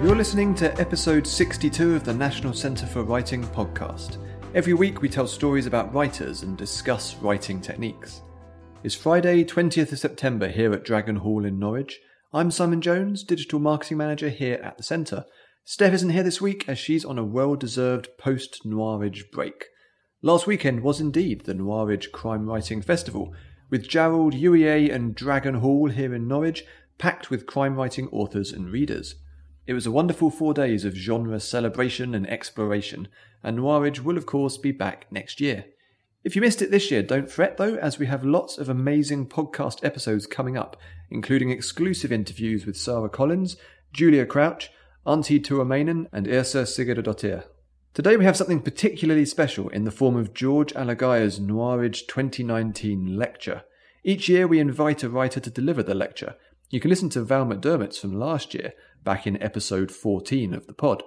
You're listening to episode 62 of the National Centre for Writing podcast. Every week we tell stories about writers and discuss writing techniques. It's Friday, 20th of September here at Dragon Hall in Norwich. I'm Simon Jones, Digital Marketing Manager here at the Centre. Steph isn't here this week as she's on a well deserved post Noirwich break. Last weekend was indeed the Noirwich Crime Writing Festival, with Jarrold, UEA, and Dragon Hall here in Norwich, packed with crime writing authors and readers. It was a wonderful four days of genre celebration and exploration, and Noirwich will of course be back next year. If you missed it this year, don't fret though, as we have lots of amazing podcast episodes coming up, including exclusive interviews with Sara Collins, Julia Crouch, Antti Tuomainen, and Yrsa Sigurdardottir. Today we have something particularly special in the form of George Alagiah's Noirwich 2019 lecture. Each year we invite a writer to deliver the lecture. You can listen to Val McDermid's from last year, back in episode 14 of the pod.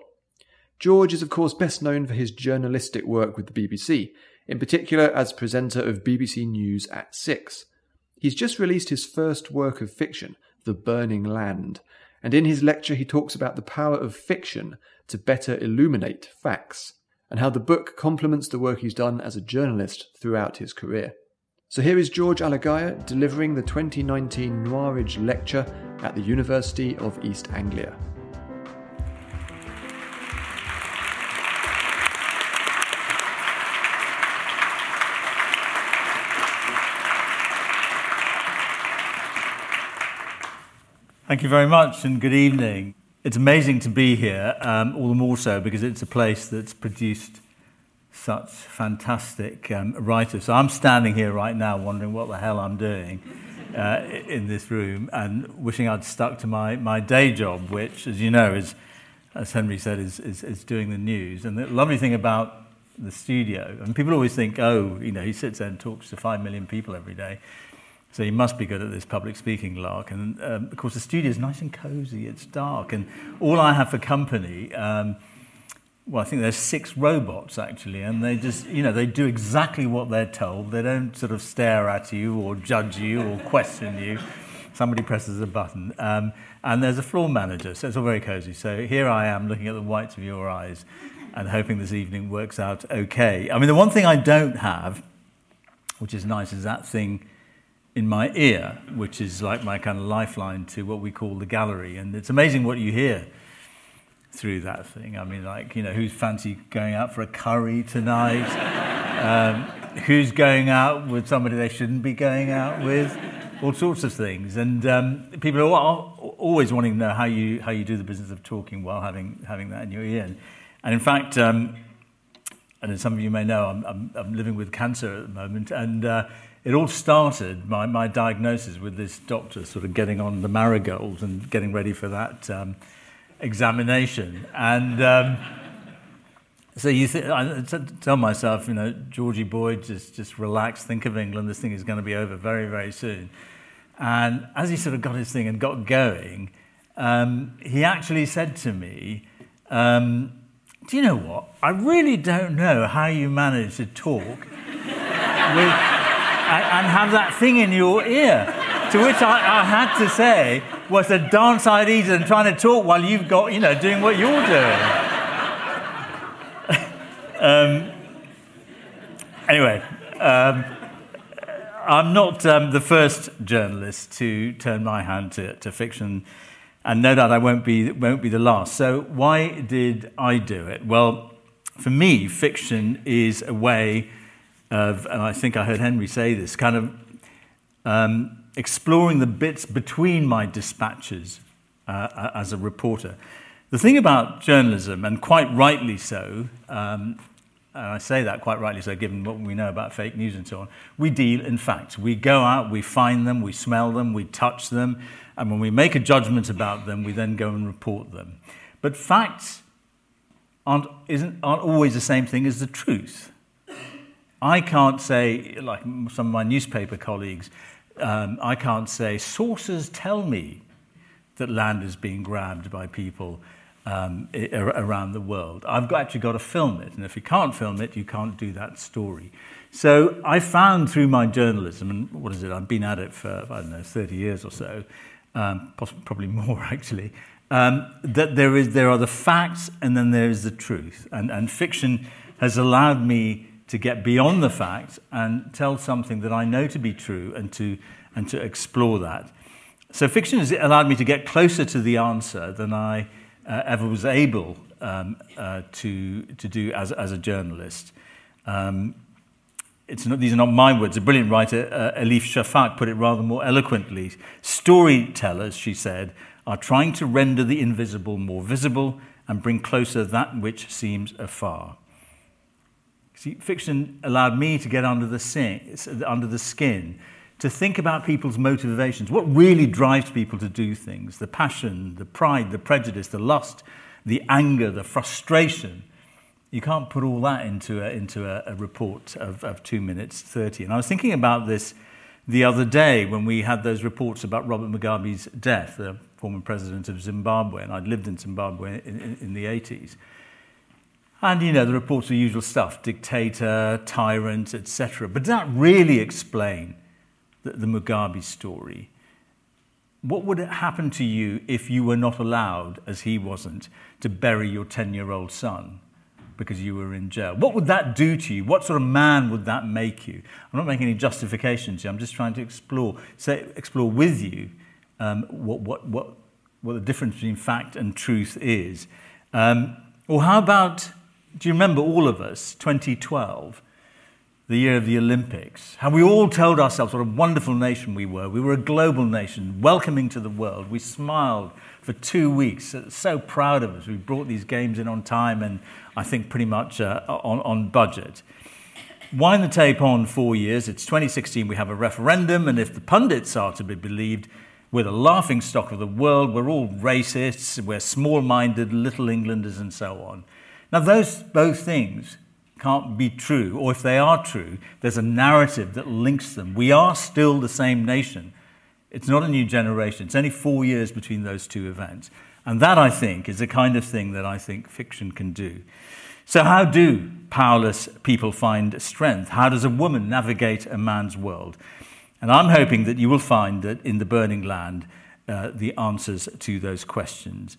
George is, of course, best known for his journalistic work with the BBC, in particular as presenter of BBC News at 6. He's just released his first work of fiction, The Burning Land, and in his lecture he talks about the power of fiction to better illuminate facts, and how the book complements the work he's done as a journalist throughout his career. So here is George Alagiah delivering the 2019 Noirwich Lecture at the University of East Anglia. Thank you very much and good evening. It's amazing to be here, um, all the more so because it's a place that's produced such fantastic um, writers. So I'm standing here right now wondering what the hell I'm doing uh, in this room and wishing I'd stuck to my, my day job, which, as you know, is, as Henry said, is, is, is doing the news. And the lovely thing about the studio, and people always think, oh, you know, he sits there and talks to five million people every day. So he must be good at this public speaking lark. And um, of course, the studio is nice and cozy, it's dark. And all I have for company, um, well, I think there's six robots actually, and they just, you know, they do exactly what they're told. They don't sort of stare at you or judge you or question you. Somebody presses a button. Um, and there's a floor manager, so it's all very cozy. So here I am looking at the whites of your eyes and hoping this evening works out okay. I mean, the one thing I don't have, which is nice, is that thing in my ear, which is like my kind of lifeline to what we call the gallery. And it's amazing what you hear through that thing. I mean, like, you know, who's fancy going out for a curry tonight? um, who's going out with somebody they shouldn't be going out with? All sorts of things. And um, people are always wanting to know how you, how you do the business of talking while having, having that in your ear. And, and in fact, um, and as some of you may know, I'm, I'm, I'm living with cancer at the moment. And uh, it all started, my, my diagnosis, with this doctor sort of getting on the marigolds and getting ready for that um, examination. And um, so you th- I t- tell myself, you know, Georgie Boyd, just, just relax, think of England, this thing is going to be over very, very soon. And as he sort of got his thing and got going, um, he actually said to me, um, Do you know what? I really don't know how you manage to talk with, and have that thing in your ear. To which I, I had to say, was a sight easier than trying to talk while you've got, you know, doing what you're doing. um, anyway, um, I'm not um, the first journalist to turn my hand to, to fiction, and no doubt I won't be, won't be the last. So, why did I do it? Well, for me, fiction is a way of, and I think I heard Henry say this, kind of um, exploring the bits between my dispatches uh, as a reporter. The thing about journalism, and quite rightly so, um, and I say that quite rightly so, given what we know about fake news and so on, we deal in facts. We go out, we find them, we smell them, we touch them, and when we make a judgment about them, we then go and report them. But facts aren't, aren't always the same thing as the truth. I can't say, like some of my newspaper colleagues, um, I can't say, sources tell me that land is being grabbed by people um, around the world. I've got, actually got to film it, and if you can't film it, you can't do that story. So I found through my journalism, and what is it, I've been at it for, I don't know, 30 years or so, um, possibly, probably more actually, um, that there, is, there are the facts and then there is the truth. And, and fiction has allowed me to get beyond the facts and tell something that I know to be true and to, and to explore that. So, fiction has allowed me to get closer to the answer than I uh, ever was able um, uh, to, to do as, as a journalist. Um, it's not, these are not my words. A brilliant writer, uh, Elif Shafak, put it rather more eloquently. Storytellers, she said, are trying to render the invisible more visible and bring closer that which seems afar. See, fiction allowed me to get under the, sin, under the skin, to think about people's motivations, what really drives people to do things the passion, the pride, the prejudice, the lust, the anger, the frustration. You can't put all that into a, into a, a report of, of 2 minutes 30. And I was thinking about this the other day when we had those reports about Robert Mugabe's death, the former president of Zimbabwe, and I'd lived in Zimbabwe in, in, in the 80s. And, you know, the reports are usual stuff dictator, tyrant, etc. But does that really explain the, the Mugabe story? What would happen to you if you were not allowed, as he wasn't, to bury your 10 year old son because you were in jail? What would that do to you? What sort of man would that make you? I'm not making any justifications here, I'm just trying to explore, say, explore with you um, what, what, what, what the difference between fact and truth is. Um, or how about, do you remember all of us, 2012? the year of the Olympics, how we all told ourselves what a wonderful nation we were. We were a global nation, welcoming to the world. We smiled for two weeks, so proud of us. We brought these games in on time and I think pretty much uh, on, on budget. Wind the tape on four years. It's 2016, we have a referendum, and if the pundits are to be believed, we're the laughing stock of the world. We're all racists. We're small minded, little Englanders, and so on. Now, those both things can't be true, or if they are true, there's a narrative that links them. We are still the same nation. It's not a new generation. It's only four years between those two events. And that, I think, is the kind of thing that I think fiction can do. So, how do powerless people find strength? How does a woman navigate a man's world? And I'm hoping that you will find that in The Burning Land, uh, the answers to those questions.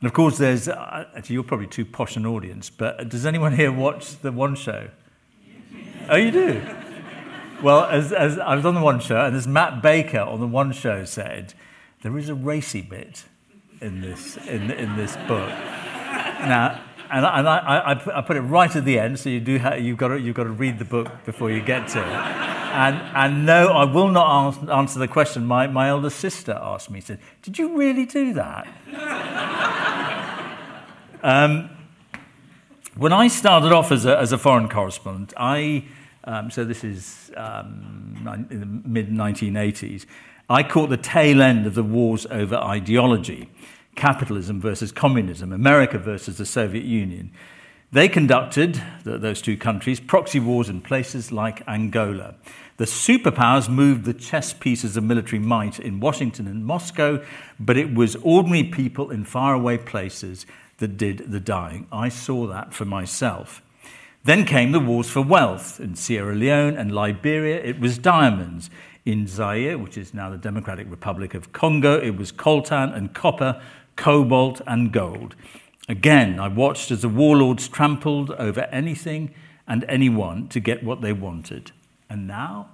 And of course, there's, uh, actually, you're probably too posh an audience, but does anyone here watch the One Show? Oh, you do? Well, as, as I was on the One Show, and as Matt Baker on the One Show said, there is a racy bit in this, in, in this book. Now, and, I, and I, I, I, put it right at the end, so you do have, you've, got to, you've got to read the book before you get to it. And, and no, I will not answer the question my, my elder sister asked me. Said, Did you really do that? um, when I started off as a, as a foreign correspondent, I, um, so this is um, in the mid 1980s, I caught the tail end of the wars over ideology capitalism versus communism, America versus the Soviet Union. They conducted, those two countries, proxy wars in places like Angola. The superpowers moved the chess pieces of military might in Washington and Moscow, but it was ordinary people in faraway places that did the dying. I saw that for myself. Then came the wars for wealth. In Sierra Leone and Liberia, it was diamonds. In Zaire, which is now the Democratic Republic of Congo, it was coltan and copper cobalt, and gold. Again, I watched as the warlords trampled over anything and anyone to get what they wanted. And now?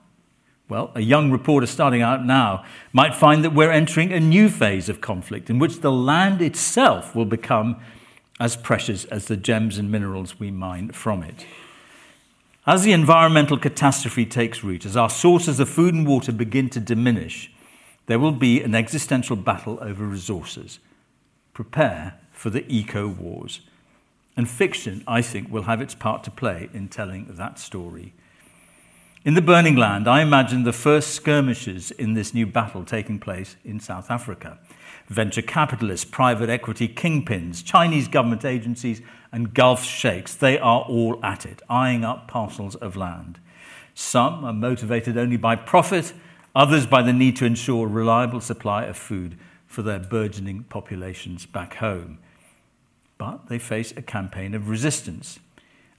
Well, a young reporter starting out now might find that we're entering a new phase of conflict in which the land itself will become as precious as the gems and minerals we mine from it. As the environmental catastrophe takes root, as our sources of food and water begin to diminish, there will be an existential battle over resources prepare for the eco wars. And fiction, I think, will have its part to play in telling that story. In the Burning Land, I imagine the first skirmishes in this new battle taking place in South Africa. Venture capitalists, private equity kingpins, Chinese government agencies, and Gulf sheikhs, they are all at it, eyeing up parcels of land. Some are motivated only by profit, others by the need to ensure a reliable supply of food for their burgeoning populations back home. But they face a campaign of resistance,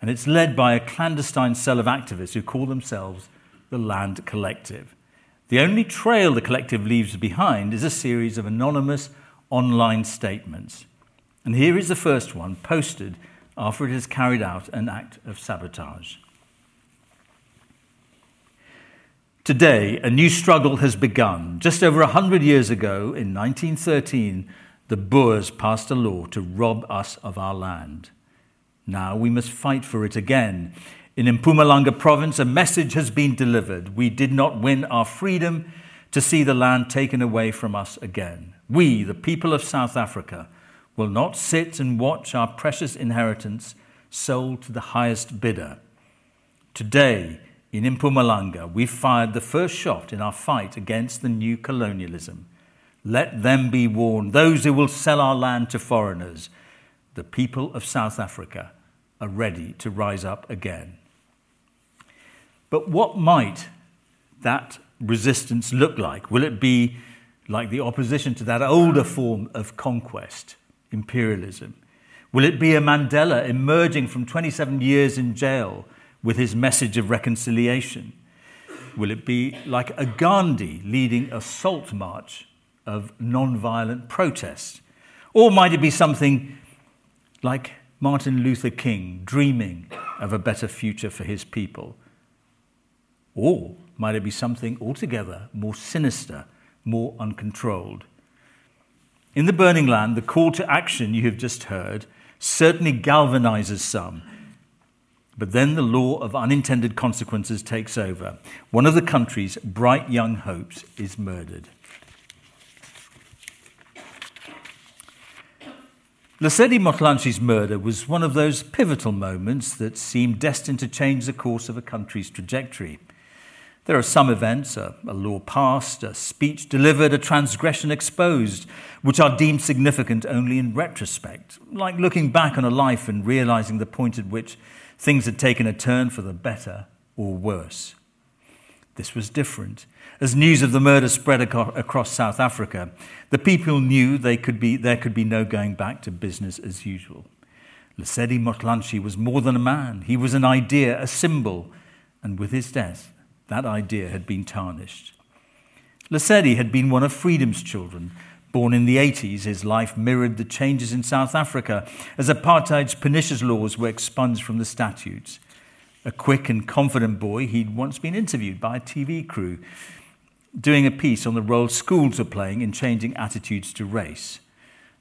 and it's led by a clandestine cell of activists who call themselves the Land Collective. The only trail the collective leaves behind is a series of anonymous online statements. And here is the first one, posted after it has carried out an act of sabotage. Today, a new struggle has begun. Just over a hundred years ago, in 1913, the Boers passed a law to rob us of our land. Now we must fight for it again. In Mpumalanga province, a message has been delivered. We did not win our freedom to see the land taken away from us again. We, the people of South Africa, will not sit and watch our precious inheritance sold to the highest bidder. Today, in Mpumalanga, we fired the first shot in our fight against the new colonialism. Let them be warned, those who will sell our land to foreigners. The people of South Africa are ready to rise up again. But what might that resistance look like? Will it be like the opposition to that older form of conquest? imperialism? Will it be a Mandela emerging from 27 years in jail with his message of reconciliation? Will it be like a Gandhi leading a salt march of non-violent protest? Or might it be something like Martin Luther King dreaming of a better future for his people? Or might it be something altogether more sinister, more uncontrolled? In the burning land, the call to action you have just heard certainly galvanizes some. But then the law of unintended consequences takes over. One of the country's bright young hopes is murdered. Lesedi Motlanchi's murder was one of those pivotal moments that seemed destined to change the course of a country's trajectory. There are some events, a, a, law passed, a speech delivered, a transgression exposed, which are deemed significant only in retrospect, like looking back on a life and realizing the point at which things had taken a turn for the better or worse. This was different. As news of the murder spread across South Africa, the people knew they could be, there could be no going back to business as usual. Lesedi Motlanchi was more than a man. He was an idea, a symbol, and with his death, that idea had been tarnished. Lesedi had been one of freedom's children. Born in the 80s, his life mirrored the changes in South Africa as apartheid's pernicious laws were expunged from the statutes. A quick and confident boy, he'd once been interviewed by a TV crew doing a piece on the role schools were playing in changing attitudes to race.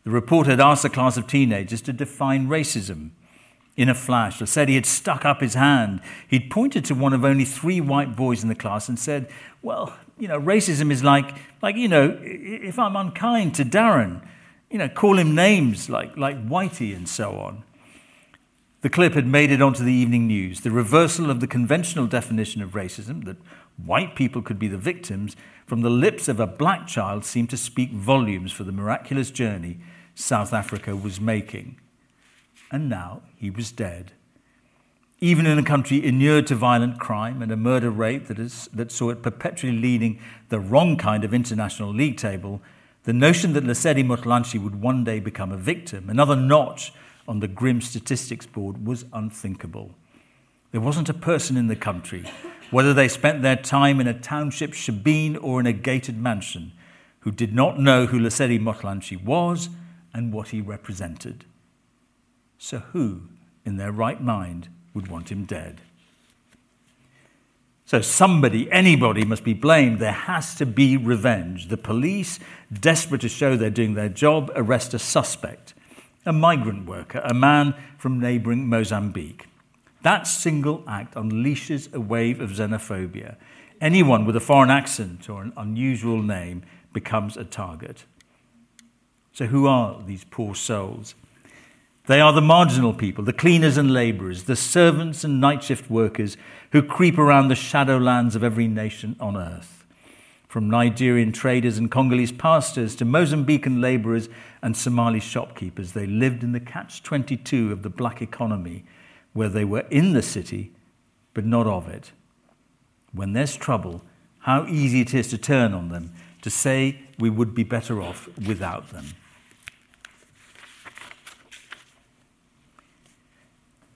The reporter had asked a class of teenagers to define racism. In a flash, said he had stuck up his hand. He'd pointed to one of only three white boys in the class and said, Well, you know, racism is like, like you know, if I'm unkind to Darren, you know, call him names like, like Whitey and so on. The clip had made it onto the evening news. The reversal of the conventional definition of racism, that white people could be the victims, from the lips of a black child seemed to speak volumes for the miraculous journey South Africa was making and now he was dead. Even in a country inured to violent crime and a murder rate that, is, that saw it perpetually leading the wrong kind of international league table, the notion that Lesedi Motlanchi would one day become a victim, another notch on the grim statistics board, was unthinkable. There wasn't a person in the country, whether they spent their time in a township shebeen or in a gated mansion, who did not know who Lesedi Motlanchi was and what he represented. So, who in their right mind would want him dead? So, somebody, anybody must be blamed. There has to be revenge. The police, desperate to show they're doing their job, arrest a suspect, a migrant worker, a man from neighboring Mozambique. That single act unleashes a wave of xenophobia. Anyone with a foreign accent or an unusual name becomes a target. So, who are these poor souls? They are the marginal people, the cleaners and labourers, the servants and night shift workers who creep around the shadowlands of every nation on earth. From Nigerian traders and Congolese pastors to Mozambican labourers and Somali shopkeepers, they lived in the catch 22 of the black economy, where they were in the city, but not of it. When there's trouble, how easy it is to turn on them, to say we would be better off without them.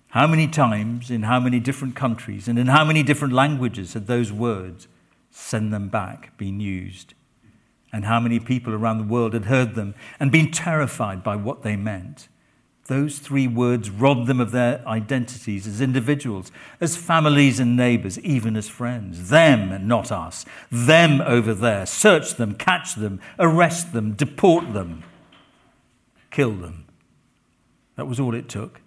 How many times, in how many different countries, and in how many different languages had those words, send them back, been used? and how many people around the world had heard them and been terrified by what they meant. Those three words robbed them of their identities as individuals, as families and neighbors, even as friends. Them and not us. Them over there. Search them, catch them, arrest them, deport them, kill them. That was all it took.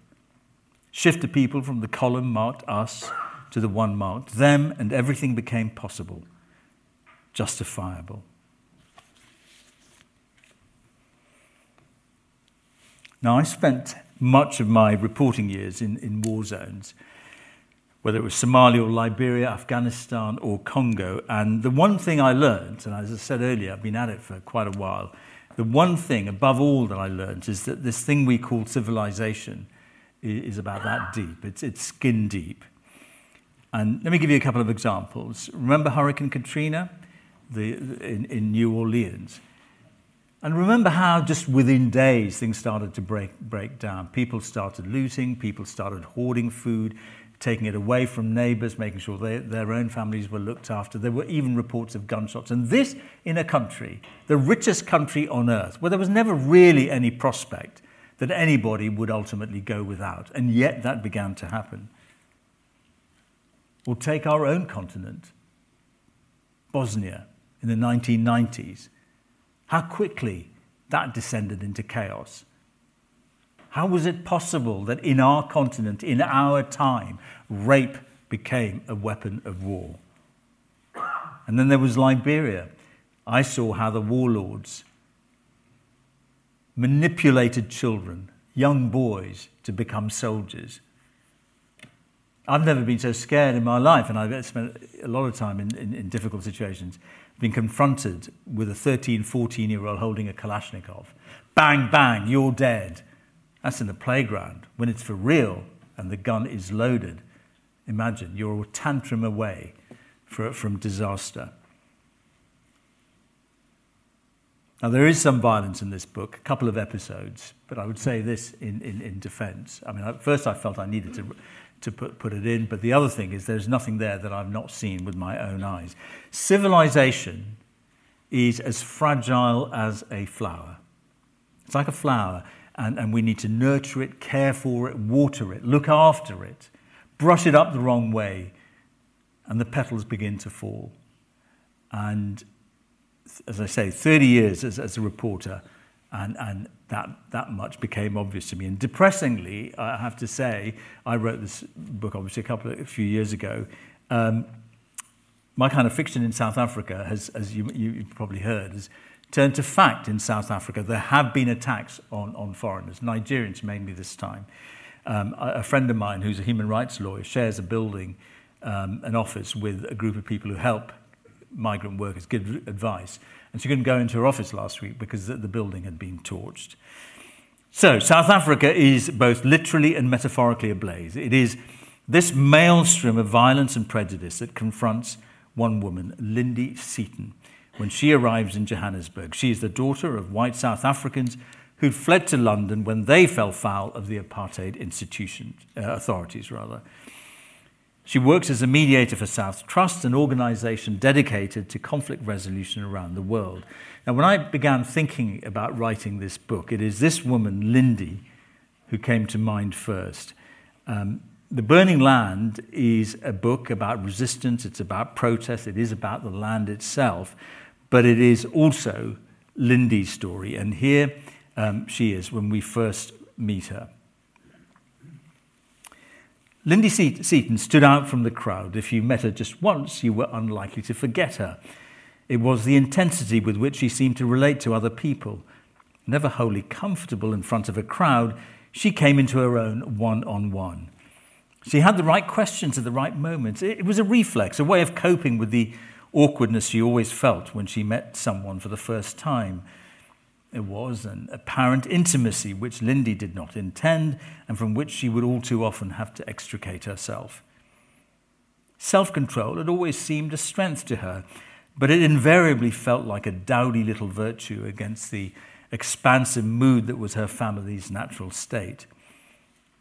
Shift the people from the column marked us to the one marked them, and everything became possible, justifiable. Now, I spent much of my reporting years in, in war zones, whether it was Somalia or Liberia, Afghanistan or Congo. And the one thing I learned, and as I said earlier, I've been at it for quite a while, the one thing above all that I learned is that this thing we call civilization is about that deep. It's, it's skin deep. And let me give you a couple of examples. Remember Hurricane Katrina the, in, in New Orleans? And remember how just within days things started to break, break down. People started looting, people started hoarding food, taking it away from neighbors, making sure they, their own families were looked after. There were even reports of gunshots. And this in a country, the richest country on earth, where there was never really any prospect that anybody would ultimately go without. And yet that began to happen. Or take our own continent, Bosnia, in the 1990s how quickly that descended into chaos. How was it possible that in our continent, in our time, rape became a weapon of war? And then there was Liberia. I saw how the warlords manipulated children, young boys, to become soldiers. I've never been so scared in my life, and I've spent a lot of time in, in, in difficult situations been confronted with a 13, 14 year old holding a Kalashnikov. Bang, bang, you're dead. That's in the playground. When it's for real and the gun is loaded, imagine you're a tantrum away for, from disaster. Now, there is some violence in this book, a couple of episodes, but I would say this in, in, in defense. I mean, at first I felt I needed to to put, put it in. But the other thing is there's nothing there that I've not seen with my own eyes. Civilization is as fragile as a flower. It's like a flower, and, and we need to nurture it, care for it, water it, look after it, brush it up the wrong way, and the petals begin to fall. And as I say, 30 years as, as a reporter, and, and that, that much became obvious to me. And depressingly, I have to say, I wrote this book obviously a couple of, a few years ago. Um, my kind of fiction in South Africa has, as you, you, probably heard, has turned to fact in South Africa. There have been attacks on, on foreigners, Nigerians mainly this time. Um, a, a friend of mine who's a human rights lawyer shares a building, um, an office with a group of people who help migrant workers give advice. And she couldn't go into her office last week because the building had been torched. So, South Africa is both literally and metaphorically ablaze. It is this maelstrom of violence and prejudice that confronts one woman, Lindy Seaton, when she arrives in Johannesburg. She is the daughter of white South Africans who'd fled to London when they fell foul of the apartheid institutions, uh, authorities rather. She works as a mediator for South Trust, an organization dedicated to conflict resolution around the world. Now, when I began thinking about writing this book, it is this woman, Lindy, who came to mind first. Um, the Burning Land is a book about resistance, it's about protest, it is about the land itself, but it is also Lindy's story. And here um, she is when we first meet her. Lindy Seaton stood out from the crowd. If you met her just once, you were unlikely to forget her. It was the intensity with which she seemed to relate to other people. Never wholly comfortable in front of a crowd, she came into her own one on one. She had the right questions at the right moments. It was a reflex, a way of coping with the awkwardness she always felt when she met someone for the first time. It was an apparent intimacy which Lindy did not intend and from which she would all too often have to extricate herself. Self control had always seemed a strength to her, but it invariably felt like a dowdy little virtue against the expansive mood that was her family's natural state.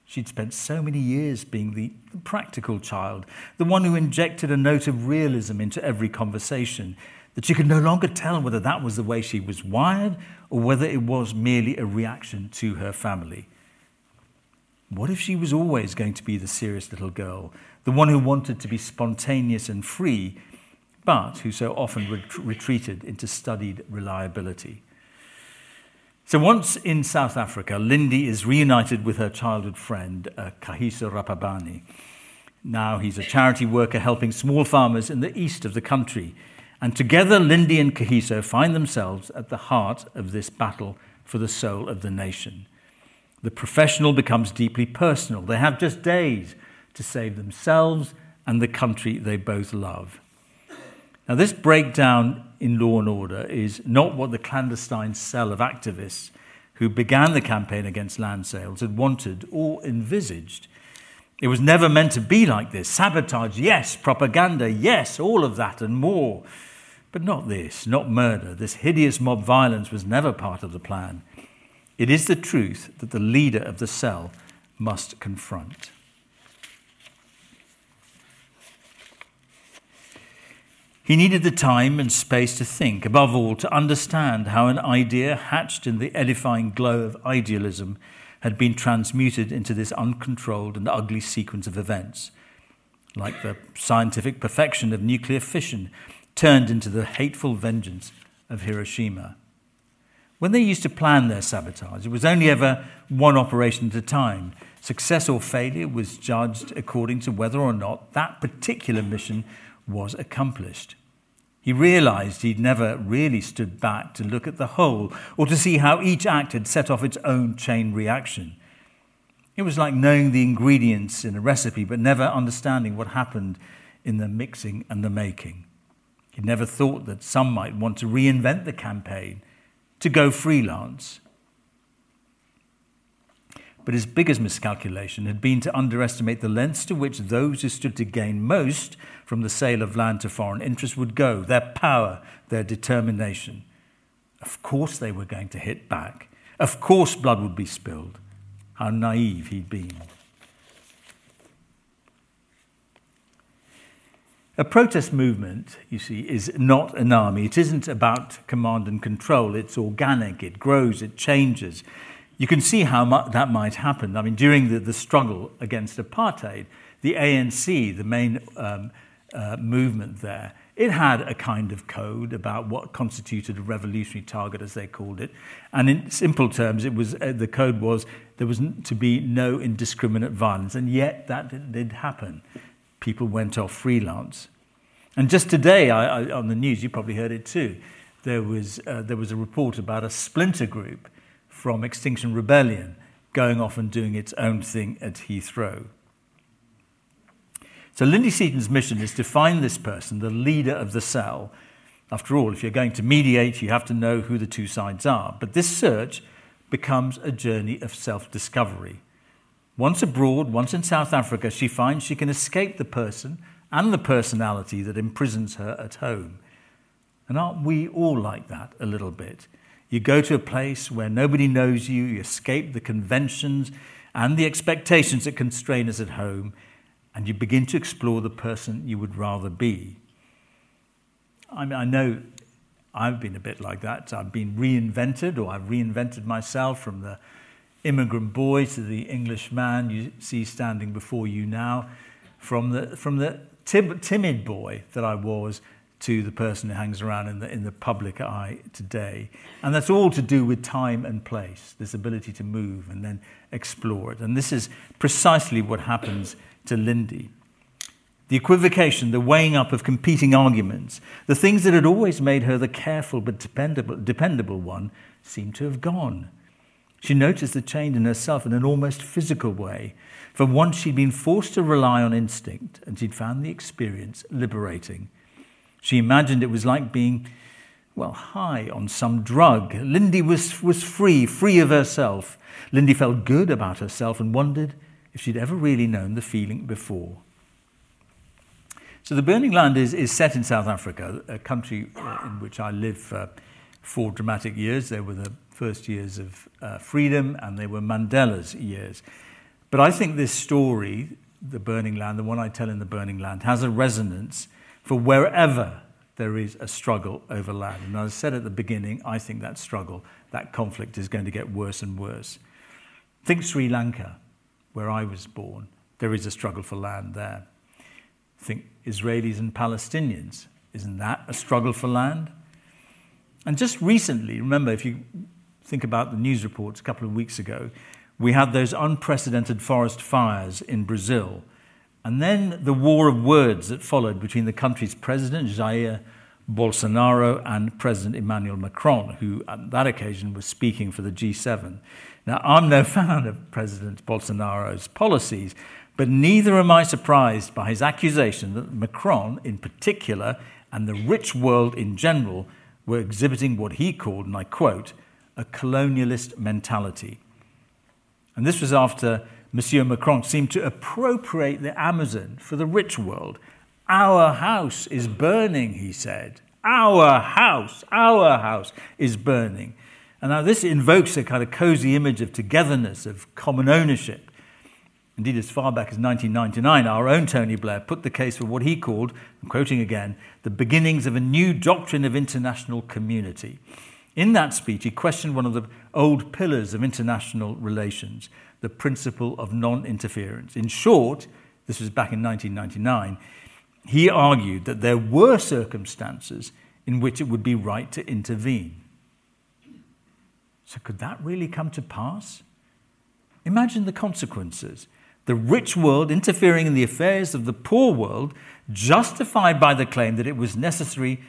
She'd spent so many years being the practical child, the one who injected a note of realism into every conversation, that she could no longer tell whether that was the way she was wired or whether it was merely a reaction to her family. What if she was always going to be the serious little girl, the one who wanted to be spontaneous and free, but who so often ret- retreated into studied reliability? So once in South Africa, Lindy is reunited with her childhood friend, uh, Kahiso Rapabani. Now he's a charity worker helping small farmers in the east of the country. And together, Lindy and Kahiso find themselves at the heart of this battle for the soul of the nation. The professional becomes deeply personal. They have just days to save themselves and the country they both love. Now, this breakdown in law and order is not what the clandestine cell of activists who began the campaign against land sales had wanted or envisaged. It was never meant to be like this. Sabotage, yes. Propaganda, yes. All of that and more. But not this, not murder. This hideous mob violence was never part of the plan. It is the truth that the leader of the cell must confront. He needed the time and space to think, above all, to understand how an idea hatched in the edifying glow of idealism had been transmuted into this uncontrolled and ugly sequence of events, like the scientific perfection of nuclear fission turned into the hateful vengeance of Hiroshima. When they used to plan their sabotage, it was only ever one operation at a time. Success or failure was judged according to whether or not that particular mission was accomplished. He realized he'd never really stood back to look at the whole or to see how each act had set off its own chain reaction. It was like knowing the ingredients in a recipe but never understanding what happened in the mixing and the making. He'd never thought that some might want to reinvent the campaign to go freelance. But his biggest miscalculation had been to underestimate the lengths to which those who stood to gain most from the sale of land to foreign interests would go, their power, their determination. Of course, they were going to hit back. Of course, blood would be spilled. How naive he'd been. A protest movement, you see, is not an army. It isn't about command and control. It's organic, it grows, it changes. You can see how mu- that might happen. I mean, during the, the struggle against apartheid, the ANC, the main um, uh, movement there, it had a kind of code about what constituted a revolutionary target, as they called it. And in simple terms, it was, uh, the code was there was to be no indiscriminate violence. And yet that did, happen people went off freelance. And just today, I, I, on the news, you probably heard it too, there was, uh, there was a report about a splinter group from Extinction Rebellion going off and doing its own thing at Heathrow. So Lindy Seaton's mission is to find this person, the leader of the cell. After all, if you're going to mediate, you have to know who the two sides are. But this search becomes a journey of self discovery. Once abroad, once in South Africa, she finds she can escape the person and the personality that imprisons her at home. And aren't we all like that a little bit? You go to a place where nobody knows you, you escape the conventions and the expectations that constrain us at home, and you begin to explore the person you would rather be. I, mean, I know I've been a bit like that. I've been reinvented, or I've reinvented myself from the immigrant boy to the English man you see standing before you now, from the, from the tim- timid boy that I was to the person who hangs around in the, in the public eye today. And that's all to do with time and place, this ability to move and then explore it. And this is precisely what happens to Lindy. The equivocation, the weighing up of competing arguments, the things that had always made her the careful but dependable, dependable one, seem to have gone. She noticed the change in herself in an almost physical way. For once she'd been forced to rely on instinct, and she'd found the experience liberating. She imagined it was like being, well, high on some drug. Lindy was, was free, free of herself. Lindy felt good about herself and wondered if she'd ever really known the feeling before. So, The Burning Land is, is set in South Africa, a country uh, in which I lived for four dramatic years. They were the first years of uh, freedom, and they were Mandela's years. But I think this story, The Burning Land, the one I tell in The Burning Land, has a resonance for wherever there is a struggle over land. And as I said at the beginning, I think that struggle, that conflict is going to get worse and worse. Think Sri Lanka, where I was born. There is a struggle for land there. Think Israelis and Palestinians. Isn't that a struggle for land? And just recently, remember, if you think about the news reports a couple of weeks ago, we had those unprecedented forest fires in Brazil. And then the war of words that followed between the country's president, Jair Bolsonaro, and President Emmanuel Macron, who at that occasion was speaking for the G7. Now, I'm no fan of President Bolsonaro's policies, but neither am I surprised by his accusation that Macron, in particular, and the rich world in general, were exhibiting what he called, and I quote, a colonialist mentality. And this was after Monsieur Macron seemed to appropriate the Amazon for the rich world. Our house is burning, he said. Our house, our house is burning. And now this invokes a kind of cozy image of togetherness, of common ownership. Indeed, as far back as 1999, our own Tony Blair put the case for what he called, I'm quoting again, the beginnings of a new doctrine of international community. In that speech, he questioned one of the old pillars of international relations, the principle of non interference. In short, this was back in 1999, he argued that there were circumstances in which it would be right to intervene. So, could that really come to pass? Imagine the consequences. The rich world interfering in the affairs of the poor world, justified by the claim that it was necessary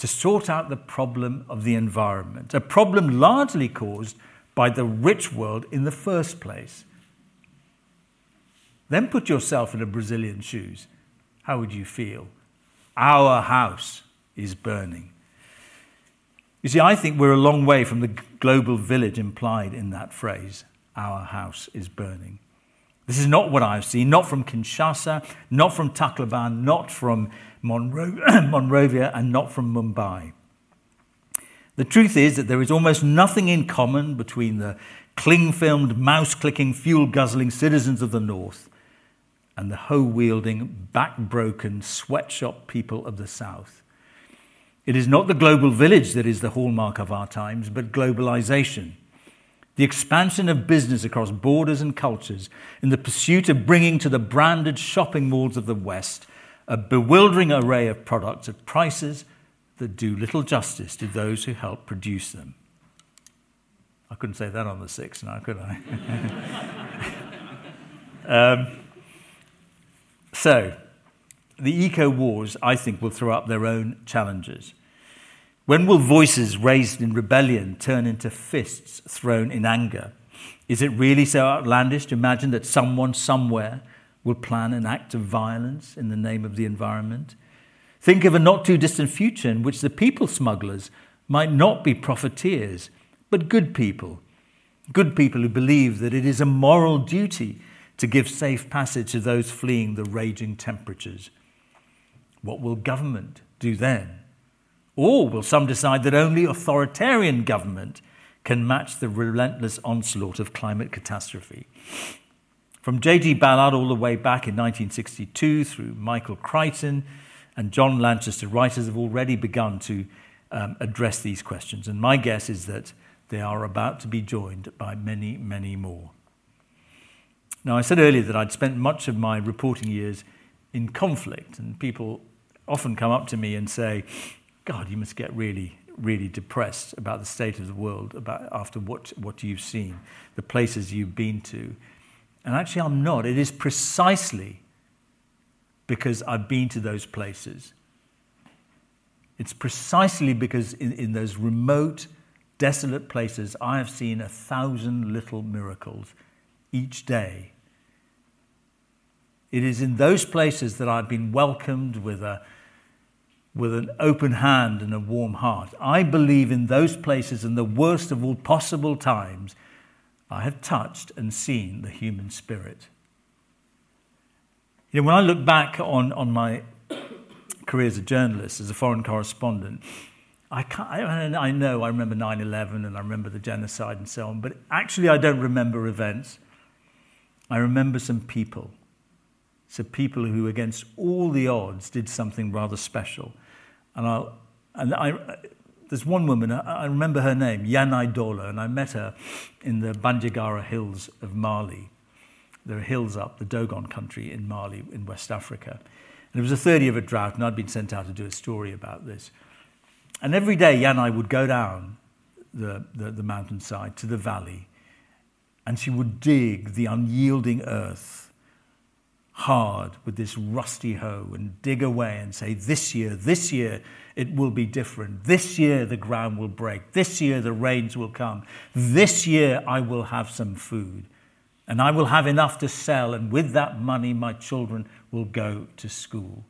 to sort out the problem of the environment, a problem largely caused by the rich world in the first place. Then put yourself in a Brazilian shoes. How would you feel? Our house is burning. You see, I think we're a long way from the global village implied in that phrase, our house is burning. This is not what I've seen, not from Kinshasa, not from Tacloban, not from Monro- Monrovia, and not from Mumbai. The truth is that there is almost nothing in common between the cling filmed, mouse clicking, fuel guzzling citizens of the North and the hoe wielding, back broken, sweatshop people of the South. It is not the global village that is the hallmark of our times, but globalization. The expansion of business across borders and cultures in the pursuit of bringing to the branded shopping malls of the West a bewildering array of products at prices that do little justice to those who help produce them. I couldn't say that on the six now, could I? um, so, the eco wars, I think, will throw up their own challenges. When will voices raised in rebellion turn into fists thrown in anger? Is it really so outlandish to imagine that someone somewhere will plan an act of violence in the name of the environment? Think of a not too distant future in which the people smugglers might not be profiteers, but good people. Good people who believe that it is a moral duty to give safe passage to those fleeing the raging temperatures. What will government do then? Or will some decide that only authoritarian government can match the relentless onslaught of climate catastrophe? From J.G. Ballard all the way back in 1962 through Michael Crichton and John Lanchester, writers have already begun to um, address these questions. And my guess is that they are about to be joined by many, many more. Now, I said earlier that I'd spent much of my reporting years in conflict, and people often come up to me and say, God, you must get really, really depressed about the state of the world about after what, what you've seen, the places you've been to. And actually, I'm not. It is precisely because I've been to those places. It's precisely because in, in those remote, desolate places, I have seen a thousand little miracles each day. It is in those places that I've been welcomed with, a, with an open hand and a warm heart. I believe in those places, in the worst of all possible times, I have touched and seen the human spirit. You know, when I look back on, on my career as a journalist, as a foreign correspondent, I, I, I know I remember 9 11 and I remember the genocide and so on, but actually I don't remember events. I remember some people. Some people who, against all the odds, did something rather special. And, I'll, and I, there's one woman, I remember her name, Yanai Dola, and I met her in the Bandiagara hills of Mali. There are hills up the Dogon country in Mali, in West Africa. And it was the third year of a drought, and I'd been sent out to do a story about this. And every day, Yanai would go down the, the, the mountainside to the valley, and she would dig the unyielding earth hard with this rusty hoe and dig away and say, This year, this year, it will be different. This year, the ground will break. This year, the rains will come. This year, I will have some food. And I will have enough to sell, and with that money, my children will go to school.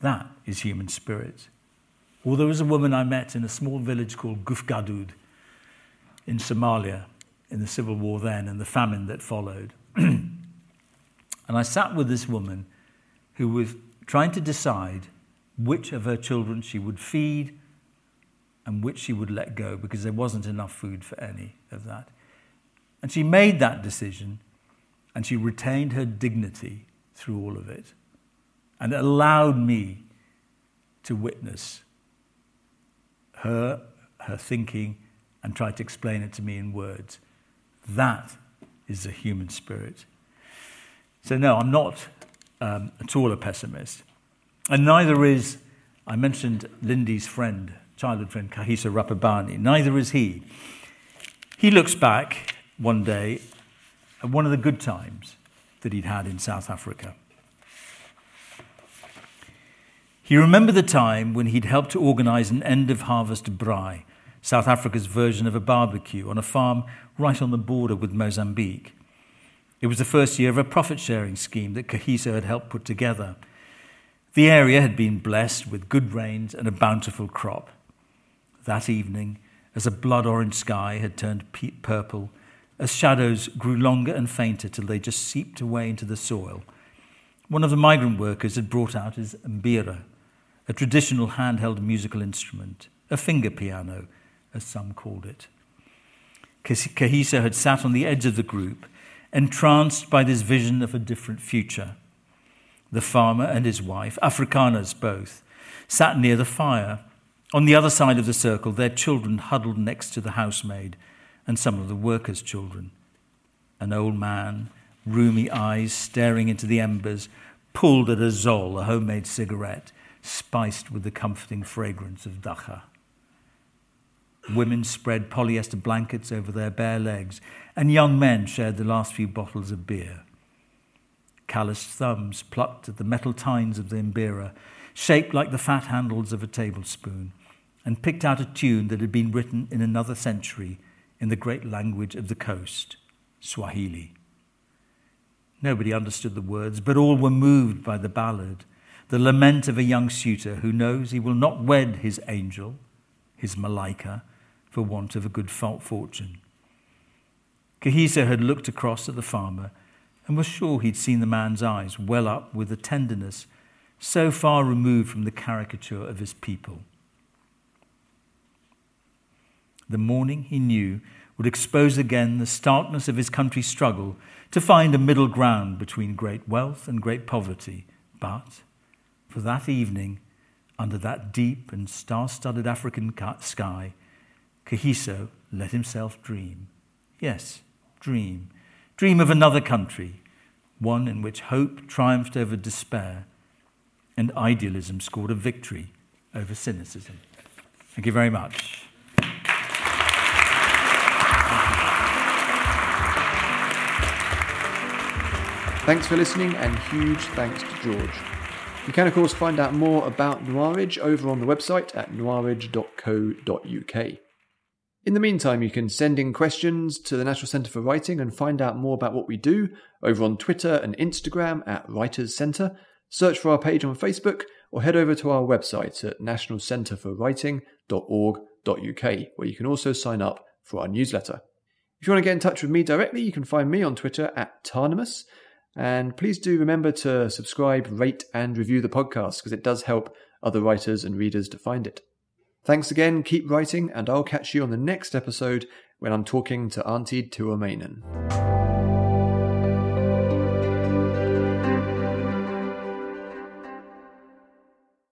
That is human spirit. Or there was a woman I met in a small village called Gufgadud in Somalia in the civil war then and the famine that followed. and I sat with this woman who was trying to decide which of her children she would feed and which she would let go because there wasn't enough food for any of that. And she made that decision and she retained her dignity through all of it and allowed me to witness her, her thinking, and try to explain it to me in words. That is the human spirit. So, no, I'm not um, at all a pessimist. And neither is, I mentioned Lindy's friend, childhood friend, Kagiso Rapabani, neither is he. He looks back one day at one of the good times that he'd had in South Africa. He remembered the time when he'd helped to organize an end of harvest braai, South Africa's version of a barbecue, on a farm right on the border with Mozambique. It was the first year of a profit sharing scheme that Kagiso had helped put together. The area had been blessed with good rains and a bountiful crop. That evening, as a blood orange sky had turned purple, as shadows grew longer and fainter till they just seeped away into the soil, one of the migrant workers had brought out his mbira, a traditional handheld musical instrument, a finger piano, as some called it. Kagiso had sat on the edge of the group, entranced by this vision of a different future. The farmer and his wife, Afrikaners both, sat near the fire. On the other side of the circle, their children huddled next to the housemaid and some of the workers' children. An old man, rheumy eyes staring into the embers, pulled at a Zol, a homemade cigarette, spiced with the comforting fragrance of dagga. Women spread polyester blankets over their bare legs, and young men shared the last few bottles of beer. Calloused thumbs plucked at the metal tines of the imbira, shaped like the fat handles of a tablespoon, and picked out a tune that had been written in another century in the great language of the coast, Swahili. Nobody understood the words, but all were moved by the ballad the lament of a young suitor who knows he will not wed his angel, his Malika, for want of a good fortune. Kagiso had looked across at the farmer and was sure he'd seen the man's eyes well up with a tenderness so far removed from the caricature of his people. The morning, he knew, would expose again the starkness of his country's struggle to find a middle ground between great wealth and great poverty, but for that evening, under that deep and star studded African sky, Kagiso let himself dream. Yes, dream. Dream of another country, one in which hope triumphed over despair and idealism scored a victory over cynicism. Thank you very much. Thanks for listening, and huge thanks to George. You can, of course, find out more about Noirwich over on the website at noirwich.co.uk. In the meantime, you can send in questions to the National Centre for Writing and find out more about what we do over on Twitter and Instagram at Writers Centre. Search for our page on Facebook or head over to our website at nationalcentreforwriting.org.uk, where you can also sign up for our newsletter. If you want to get in touch with me directly, you can find me on Twitter at Tarnimus. And please do remember to subscribe, rate, and review the podcast because it does help other writers and readers to find it. Thanks again, keep writing, and I'll catch you on the next episode when I'm talking to Antti Tuomainen.